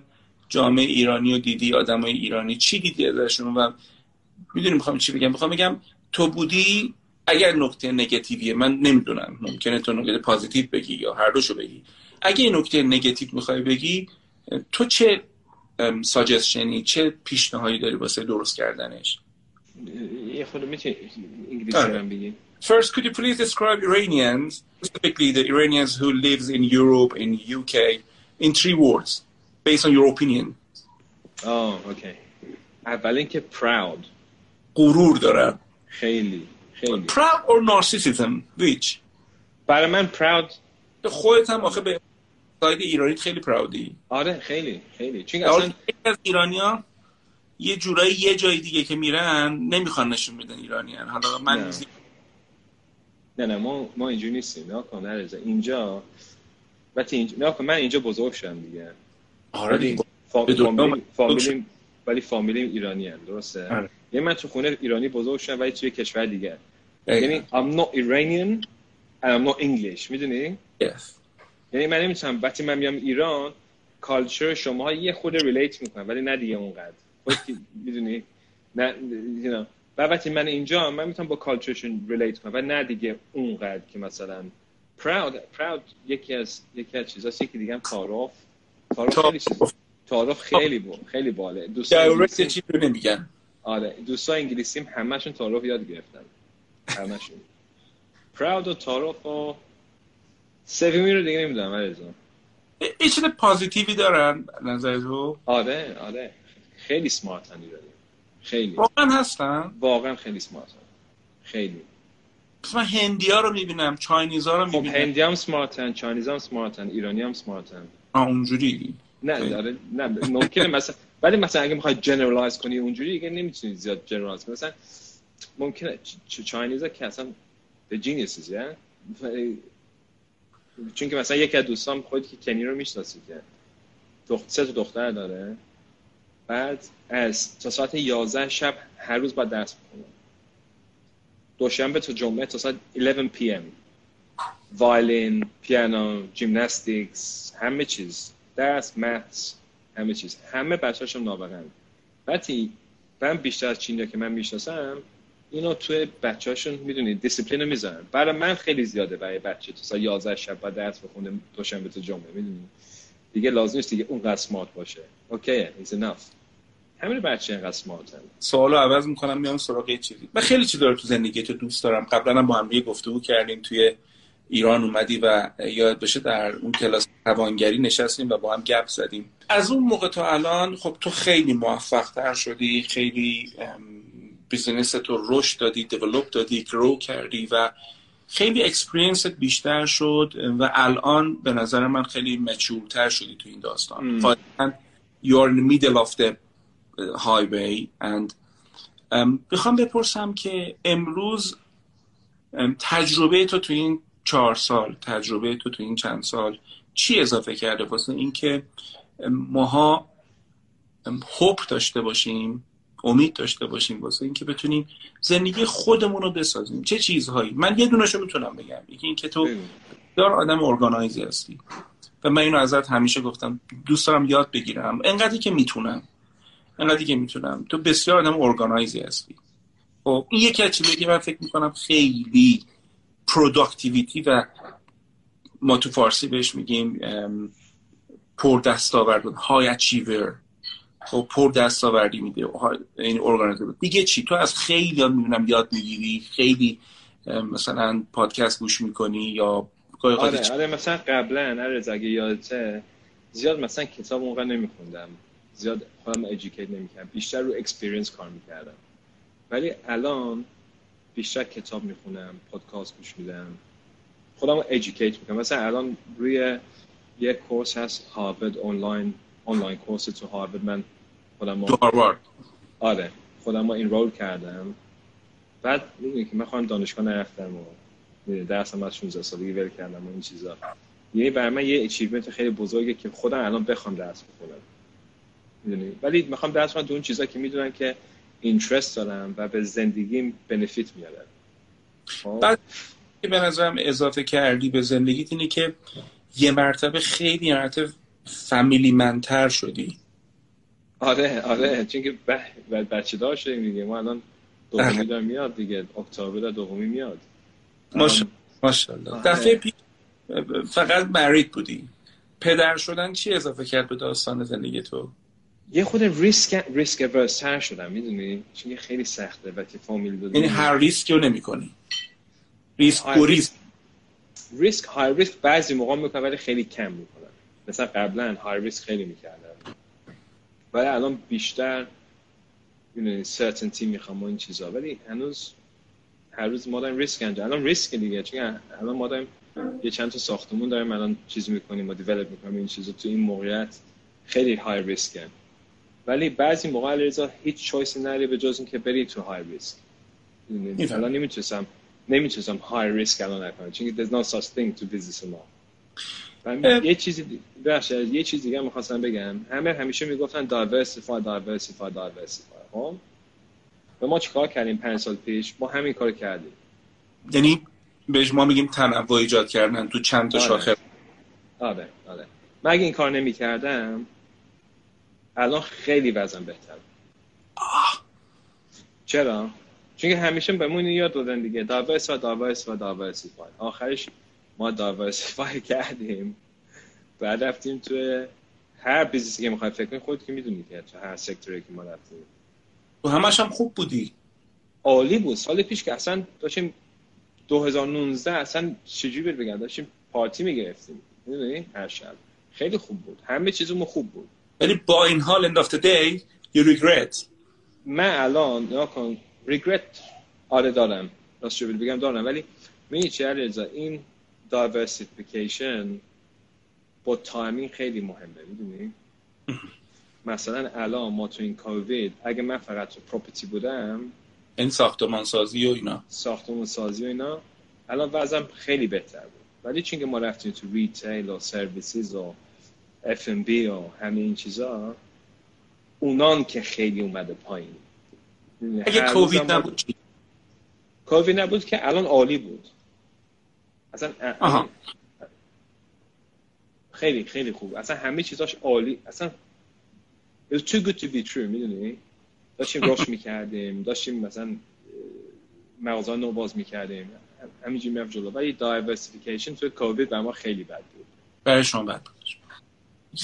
جامعه ایرانی رو دیدی آدمای ایرانی چی دیدی ازشون؟ و می‌دونی می‌خوام چی بگم؟ می‌خوام بگم تو بودی اگر نکته نگاتیویه من نمی‌دونم. ممکنه تو نکته پازیتیو بگی یا هر دوشو بگی. اگه این نکته نگاتیو می‌خوای بگی تو چه ساجستشنی چه پیشنهادی داری واسه درست کردنش؟ یه خود می‌تونی انگلیسی آره. بگی. First, could you please describe Iranians, specifically the Iranians who lives in Europe, in UK, in three words, based on your opinion? آه اوکی اول اینکه proud غرور دارن. خیلی خیلی Proud or narcissism? Which? برای من proud به خودت هم آخه به ساید ایرانی خیلی پراودی. آره خیلی خیلی چون حالا اصلا خیلی از ایرانیا یه جورایی یه جای دیگه که میرن نمی‌خوان نشون بدن ایرانیان حالا من نه. نه ما ما اینجوری نیستیم نه کن اینجا وقتی اینجا نه کن من اینجا بزرگ شدم دیگه آره دیگه. فا- به دنیا فامیلی من- فامیلی ولی فامیلی ایرانی هم درسته آره. یعنی من تو خونه ایرانی بزرگ شدم ولی توی کشور دیگه. یعنی I'm not Iranian and I'm not English می‌دونی Yes. یعنی من نمی‌تونم وقتی من میام ایران کالچر شما یه خود ریلیت می‌کنم ولی نه دیگه اونقدر خودت که می‌دونی نه you know. و وقتی من اینجا من می‌تونم با کالچرشون ریلیت کنم. و نه دیگه اونقدر که مثلا پراود پراود یکی از یکی از چیزاست یکی دیگه هم تعارف تعارف خیلی چیز تعارف خیلی با خیلی باله. دوستان انگلیسی نمیگن آره دوستان انگلیسیم همشون تعارف یاد گرفتن. همشون پراود و تعارف و سومی رو دیگه نمی‌دونم علیرضا یه چیز پازیتیوی دارن نظر تو آره آره. خیلی سمارت ایرانی خیلی. واقعا هستن؟ واقعا خیلی سمارت هن. خیلی من هندی ها رو می‌بینم Chinese ها رو خب می‌بینم. هندی هم smart ن Chinese هم smart ن ایرانی هم smart ن آه اونجوری. نه داره نه ممکنه مثلا ولی مثلا اگه می‌خوای generalize کنی اونجوری دیگه نمی‌تونی زیاد generalize کنی. مثلا ممکنه Chinese ها که اصلا geniuses یا چون که مثلا یکی از دوستان خودی که کنی رو می‌شناسی که دخت سه تا دختر داره. بعد از تا ساعت 11 شب هر روز باید درس بخونه دوشنبه تا جمعه تا ساعت 11 p.m.. violin پیانو gymnastics همه چیز. درس maths همه چیز. همه بچه‌هاشون نابغن بعدی من بیشتر از چینیا که من می‌شناسم اینو توی بچه‌هاشون می‌دونید دیسیپلین می‌ذارن. برای من خیلی زیاده برای بچه تو ساعت 11 شب بعد درس بخونه دوشنبه تا جمعه می‌دونی؟ دیگه لازم نیست دیگه اونقدر smart باشه. OK is enough همین بچه اینقدر smart ن سوالو عوض می‌کنم میام سراغ یه چیزی. من خیلی چیز داره تو زندگی تو دوست دارم. قبلا هم با هم یه گفتگو کردیم توی ایران اومدی و یاد بشه در اون کلاس توانگری نشستیم و با هم گپ زدیم. از اون موقع تا الان خب تو خیلی موفق تر شدی خیلی business تو رشد دادی develop دادی grow کردی و خیلی experience بیشتر شد و الان به نظر من خیلی mature تر شدی تو این داستان. mm. you're in the middle of the highway and بخوام بپرسم که امروز تجربه تو تو این چهار سال تجربه تو تو این چند سال چی اضافه کرده؟ واسه اینکه ماها hope داشته باشیم امید داشته باشیم واسه اینکه بتونیم زندگی خودمون رو بسازیم. چه چیزهایی؟ من یه دونشو می‌تونم بگم. یکی اینکه تو دار آدم organized ی هستی. و من اینو ازت همیشه گفتم. دوست دارم یاد بگیرم. انقدری که می‌تونم. انقدری که می‌تونم. تو بسیار آدم organized ی هستی. خب این یکی از چیزایی که من فکر می‌کنم خیلی productivity و ما تو فارسی بهش میگیم پر دستاورد high achiever خب پر دستاوردی میده. این organized ه دیگه چی؟ تو از خیلی یاد می‌بینم یاد می‌گیری خیلی مثلا پادکست گوش می‌کنی یا آره آره مثلا قبلا آره اگه یادته زیاد مثلا کتاب اونقدر نمیخوندم. زیاد خودم educate نمی‌کردم. بیشتر رو experience کار می‌کردم. ولی الان بیشتر کتاب می‌خونم پادکست گوش میدم. خودم رو educate می‌کنم. مثلا الان روی یک course هست هاروارد online online course تو هاروارد من خودم هاروارد آره. خودمو enroll کردم. بعد می‌دونی که من خودم دانشگاه نرفتم و درسم از 16 سالگی ول کردم و این چیزا. یعنی برای من یه achievement خیلی بزرگه که خودم الان بخوام درس بخونم. می‌دونی. ولی می‌خوام درس بخونم اون چیزا که می‌دونن که interest دارم و به زندگیم benefit میاره. خب؟ بعد که به نظرم اضافه کردی به زندگیت اینه که یه مرتبه خیلی مرتبه فامیلی منتر شدی. آره آره. چون که بچه دار شدیم دیگه. ما الان دومی دار میاد دیگه. اکتبر دومی میاد. ماشاءالله. آره. دفعه پیش فقط مرید بودی. پدر شدن چی اضافه کرد به داستان زندگی تو؟ یه خود ریسک ریسک تر شدم می‌دونی؟ چون خیلی سخته وقتی فامیل دادم یعنی هر ریسکی رو نمی‌کنی. ریسک و ریسک ریسک high risk بعضی موقع می‌کنم ولی خیلی کم می‌کنم. مثلا قبلا high risk خیلی می‌کردم. ولی الان بیشتر می‌دونی certainty می‌خوام این چیزا. ولی هنوز هر روز ما داریم ریسک انجام الان ریسک دیگه چون الان ما داریم یه چند تا ساختمون داریم الان چیز می‌کنیم و develop می‌کنیم این چیزا. تو این موقعیت خیلی high risk ولی بعضی موقع رضا هیچ چویسی نداری به جز اینکه بری تو های ریسک الان نمی‌تونستم نمی‌تونستم های ریسک الان نکنم. چون there's no such thing to business ما یه چیزی باشه یه چیز دیگه می‌خواستم بگم. همه همیشه می‌گفتن diversify diversify diversify. خب؟ و ما چیکار کردیم پنج سال پیش؟ ما همین کار کردیم. یعنی بهش ما میگیم تنوع ایجاد کردن تو چند تا آره. شاخه. آره آره. من اگه این کار نمی‌کردم الان خیلی وضعم بهتر چرا؟ چون همیشه بهمون یاد دادن دیگه. diverse و diverse و diversify آخرش ما diversify کردیم. بعد رفتیم تو هر business ی که می‌خوای فکر کنی خودت که می‌دونی که تو هر sector ی که ما رفتیم. تو همش هم خوب بودی. عالی بود. سال پیش که اصلا داشتیم 2019 اصلا چجوری بگم؟ داشتیم پارتی می‌گرفتیم. می‌دونی؟ هر شب. خیلی خوب بود. همه چیزمون خوب بود. ولی با این حال end of the day you regret. من الان you can regret آره دارم. راست بگم دارم. ولی میگی چه علیرضا؟ این diversification با timing خیلی مهمه می‌دونی؟ مثلا الان ما تو این کووید اگه من فقط تو property بودم این ساختمان سازی و اینا. ساختمان سازی و اینا الان وضعم خیلی بهتر بود. ولی چون ما رفتیم تو retail و services و اف ام بی و همه این چیزا اونان که خیلی اومده پایین. اگه کووید نبود کووید نبود که الان عالی بود. اصلا خیلی خیلی خوب. اصلا همه چیزاش عالی. اصلا it was too good to be true می‌دونی؟ داشتیم روش می‌کردیم داشتیم مثلا مغازه نو باز می‌کردیم. همینجوری می‌رفت جلو. ولی دایورسیفیکیشن توی کووید بر ما خیلی بد بود. برای شما بد بود.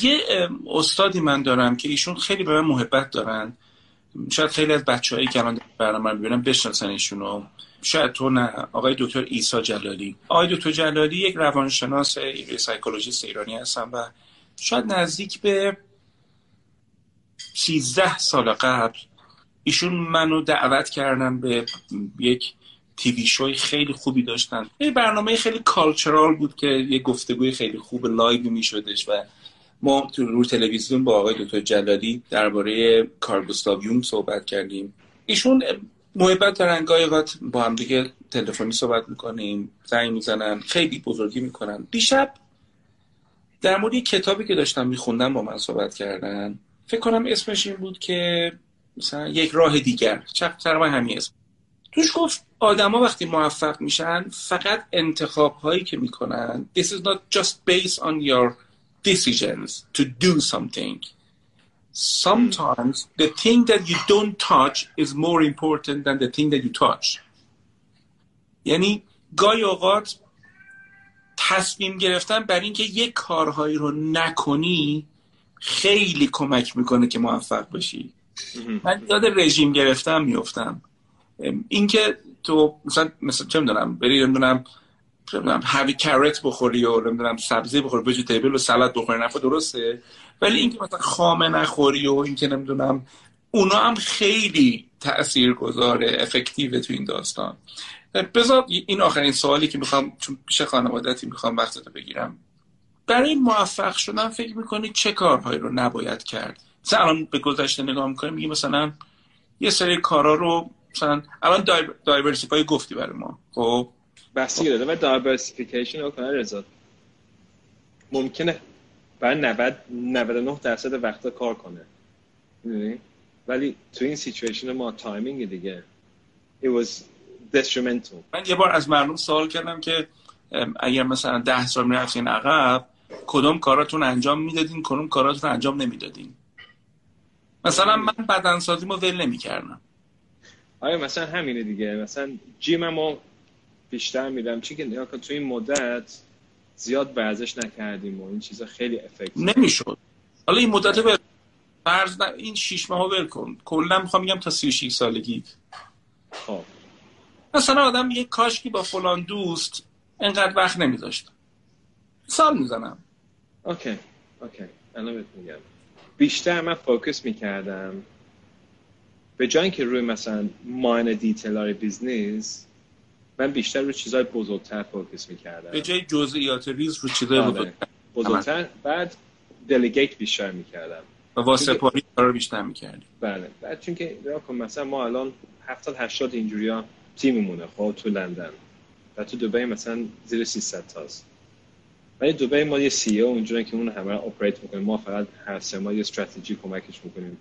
یه استادی من دارم که ایشون خیلی به من محبت دارن. شاید خیلی از بچه‌هایی که الان برنامه رو ببینن بشناسن ایشونو. شاید تو نه آقای دکتر ایسا جلالی. آقای دکتر جلالی یک روانشناس psychologist ایرانی هستن و شاید نزدیک به 13 سال قبل ایشون منو دعوت کردن به یک TV show ی خیلی خوبی داشتن. یه برنامه خیلی cultural بود که یه گفتگوی خیلی خوب live می شدش و ما تو رو تلویزیون با آقای دکتر جلالی درباره کارل گوستاو یونگ صحبت کردیم. ایشون محبت دارن گاهی با هم دیگه تلفنی صحبت می‌کنیم زنگ می‌زنن خیلی بزرگی می‌کنن. دیشب در مورد کتابی که داشتم میخوندم با من صحبت کردن. فکر کنم اسمش این بود که مثلا یک راه دیگر. تقریبا همین اسم. توش گفت آدما وقتی موفق میشن فقط انتخاب هایی که می‌کنن. This is not just based on your decisions to do something. Sometimes the thing that you don't touch is more important than the thing that you touch. یعنی گاهی اوقات تصمیم گرفتن بر اینکه یک کارهایی رو نکنی خیلی کمک می‌کنه که موفق باشی من یاد رژیم گرفتم میفتم اینکه تو مثلا مثلا چه می‌دونم بری نمی‌دونم چه می‌دونم هوی کرت بخوری و نمی‌دونم سبزی بخوری وجیتیبل و سلات بخوری نفع درسته؟ ولی اینکه مثلا خامه نخوری و اینکه نمی‌دونم اونا هم خیلی تأثیر گذاره افکتیو تو این داستان. بذار این آخرین سوالی که می‌خوام چون پیش خانوادتی می‌خوام وقتتو بگیرم. برای موفق شدن فکر می‌کنی چه کارهایی رو نباید کرد؟ مثلا الان به گذشته نگاه می‌کنیم میگه مثلا یه سری کارا رو مثلا الان diversify گفتی برای ما. خب؟ بحثی داده و diversification رو کنه رضا. ممکنه برای 90 99 درصد وقتا کار کنه. می‌دونی؟ ولی تو این سیچویشن ما timing دیگه. It was detrimental. من یه بار از مردم سوال کردم که اگر مثلا ده سال می‌رفتین عقب کدوم کاراتون انجام می‌دادین کدوم کاراتون انجام نمی‌دادین؟ مثلا من بدنسازی ما ول نمی‌کردم. آره مثلا همینه دیگه. مثلا gym ما بیشتر میدم. چی که تو این مدت زیاد ورزش نکردیم و این چیزا خیلی effect نمی‌شد. حالا این مدت به فرض این شش ماه ول کن. کلا می‌خوام میگم تا 36 سالگی. خب. مثلا آدم یه کاشکی با فلان دوست انقدر وقت نمیذاشت. سال می‌زنم. Okay. Okay. الان میگم. بیشتر من focus می‌کردم به جای که روی مثلا minor detail های business من بیشتر روی چیزای بزرگتر focus می‌کردم. به جای جزئیات ریز رو چیزای آره. بزرگتر. بزرگتر بعد delegate بیشتر می‌کردم. و واسپاری کار رو بیشتر می‌کردی. بله. بعد چون که کن مثلا ما الان 70 80 اینجوری ها تیممونه خب تو لندن. و تو دبی مثلا زیر 300 تاست. ولی دبی ما یه CEO اونجوری که اون همه رو operate می‌کنیم ما فقط هر سه ماه یه استراتژی کمکش می‌کنیم.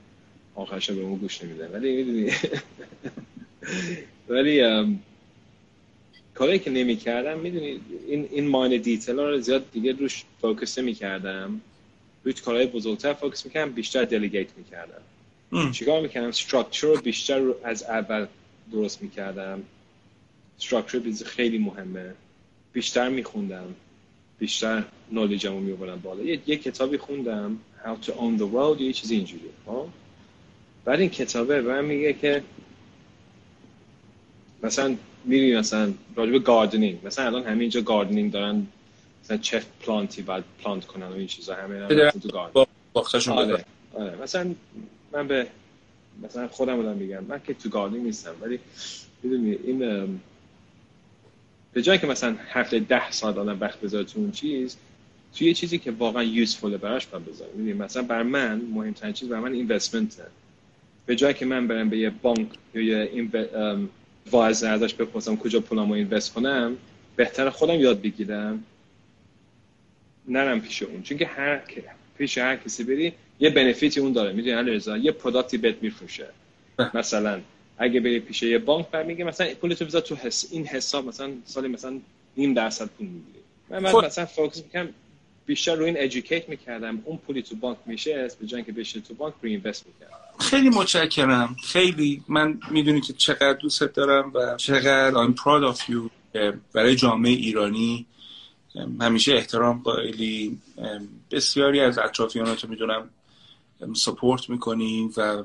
آخرش به اون گوش نمیدن ولی می‌دونی. ولی کاری که نمی کردم می‌دونی این این minor detail رو زیاد دیگه روش focus نمی کردم روی کارهای بزرگتر focus می‌کردم بیشتر delegate می‌کردم. چیکار می‌کردم؟ structure رو بیشتر رو از اول درست می‌کردم. structure biz خیلی مهمه. بیشتر میخوندم. بیشتر knowledge مو می‌برم بالا. یه, یه کتابی خوندم How to own the world یه چیزی اینجوری ها بعد این کتابه به من میگه که مثلا میری مثلا راجب gardening. مثلا الان همه اینجا gardening دارن. مثلا چه plant ی باید plant کنن و این چیزا. همه مثلا تو garden آره. آره. مثلا من به مثلا خودم بودم میگم. من که تو gardening نیستم. ولی می‌دونی این به جای که مثلا هفته ده ساعت آدم وقت بذاره تو اون چیز توی یه چیزی که واقعا useful ه براش باید بذاره. می‌دونی؟ مثلا بر من مهمترین چیز بر من investment به جای که من برم به یه بانک یا یه وایز ازش بپرسم کجا پولامو invest کنم بهتر خودم یاد بگیرم. نرم پیش اون چون که هر پیش هر کسی بری یه benefit ی اون داره. می‌دونی علیرضا؟ یه product ی بهت میفروشه. مثلا اگه بری پیش یه بانک بر میگه مثلا پولتو بذار تو حس این حساب مثلا سالی مثلا نیم درصد پول می‌گیری. من, من خب. مثلا focus می‌کنم بیشتر روی این educate می‌کردم اون پولی تو بانک میشه به جای که بشه تو بانک رو invest می‌کردم. خیلی متشکرم. خیلی من می‌دونی که چقدر دوست دارم و چقدر I'm proud of you. برای جامعه ایرانی. همیشه احترام قائلی. بسیاری از اطرافیانات رو می‌دونم سپورت می‌کنی و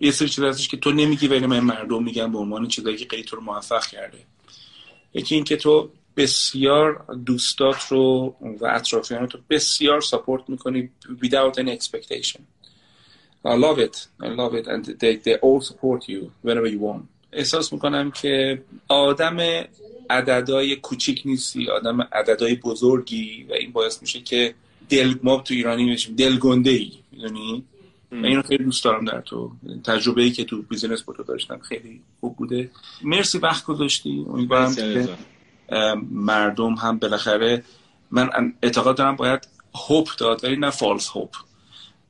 یه سری چیز هستش که تو نمیگی ولی من مردم میگم به عنوان چیزایی که خیلی تو رو موفق کرده. یکی این که تو بسیار دوستات رو و اطرافیانات رو بسیار سپورت می‌کنی without any expectation. I love it. I love it. And they, they all support you whenever you want. احساس می‌کنم که آدم عددهای کوچیک نیستی. آدم عددهای بزرگی و این باعث میشه که دل ما تو ایرانی میشیم دلگنده ای می‌دونی من اینو خیلی دوست دارم در تو. تجربه ای که تو بیزینس با تو داشتم خیلی خوب بوده. مرسی وقت گذاشتی. امیدوارم که مردم هم بالاخره من اعتقاد دارم باید هوپ داد ولی نه فالس هوپ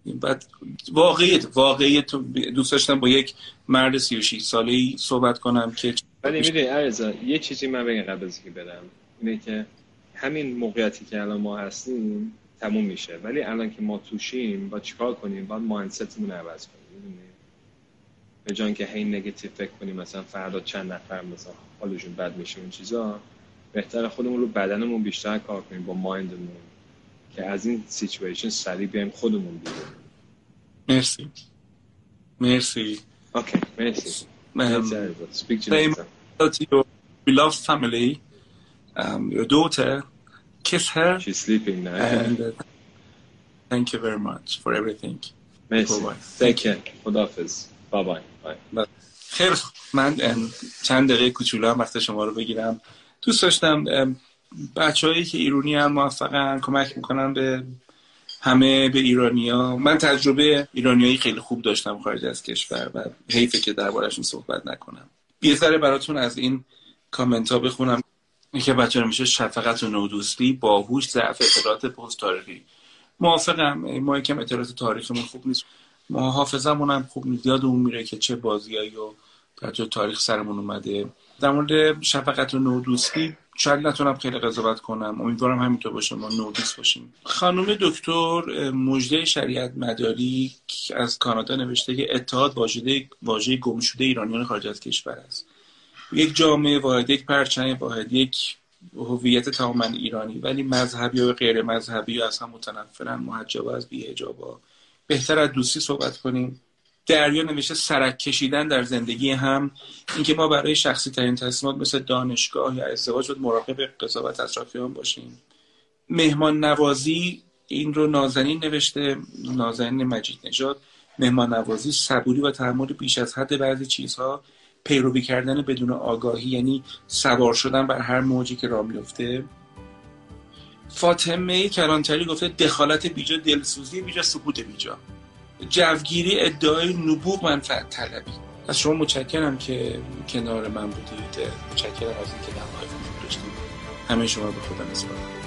بعد واقعیت واقعیت دوست داشتم با یک مرد 36 ساله ای صحبت کنم که ولی می‌دونی عرضا یه چیزی من بگم قبل از که برم. اینه که همین موقعیتی که الان ما هستیم تموم میشه. ولی الان که ما توشیم با چیکار کنیم؟ باید مایندستمون عوض کنیم. به جان که هی نگاتیو فکر کنیم مثلا فردا چند نفر مثلا حالشون بد میشه اون چیزا بهتر خودمون رو بدنمون بیشتر کار کنیم با مایندمون که از این سیچویشن سریع بیایم خودمون بیرون مرسی مرسی اوکی مرسی um, your beloved family um, your daughter kiss her she's sleeping now and uh, thank you very much for everything thank you خداحافظ bye bye bye خیلی من چند دقیقه کوچولو هم وقت شما رو بگیرم دوست داشتم بچههایی که ایرانی هم موفقن کمک می‌کنن به همه به ایرانیا من تجربه ایرانیایی خیلی خوب داشتم خارج از کشور و حیفه که دربارهشون صحبت نکنم. یه ذره براتون از این کامنت ها بخونم که بچه میشه شفقت و نودوستی باهوش ضعف اطلاعات پست تاریخی. موافقم. ما یکم اطلاعات تاریخمون خوب نیست. ما حافظمون هم خوب نیست. یادمون میره که چه بازیایی و در تاریخ سرمون اومده. در مورد شفقت و نودوستی شاید نتونم خیلی قضاوت کنم. امیدوارم همینطور باشه. ما نودیس باشیم. خانم دکتر مجده شریعت مداری از کانادا نوشته که اتحاد واژه واژه گم شده ایرانیان خارج از کشور است. یک جامعه واحد یک پرچم واحد یک هویت تماما ایرانی. ولی مذهبی و غیر مذهبی از هم متنفرن محجب از بیهجابا بهتر از دوستی صحبت کنیم. دریا نوشته سرک کشیدن در زندگی هم اینکه ما برای شخصی ترین تصمیمات مثل دانشگاه یا ازدواج باید مراقب قضاوت اطرافیان باشیم. مهمان نوازی این رو نازنین نوشته نازنین مجید نژاد. مهمان نوازی صبوری و تحمل بیش از حد بعضی چیزها. پیروی کردن بدون آگاهی یعنی سوار شدن بر هر موجی که راه میفته فاطمه کلانتری گفته دخالت بیجا دلسوزی بیجا سکوت بیجا. جوگیری ادعای نبوغ منفعت طلبی. از شما متشکرم که کنار من بودید. متشکرم از اینکه نمایتون داشتید. همه شما به خدا نسپارم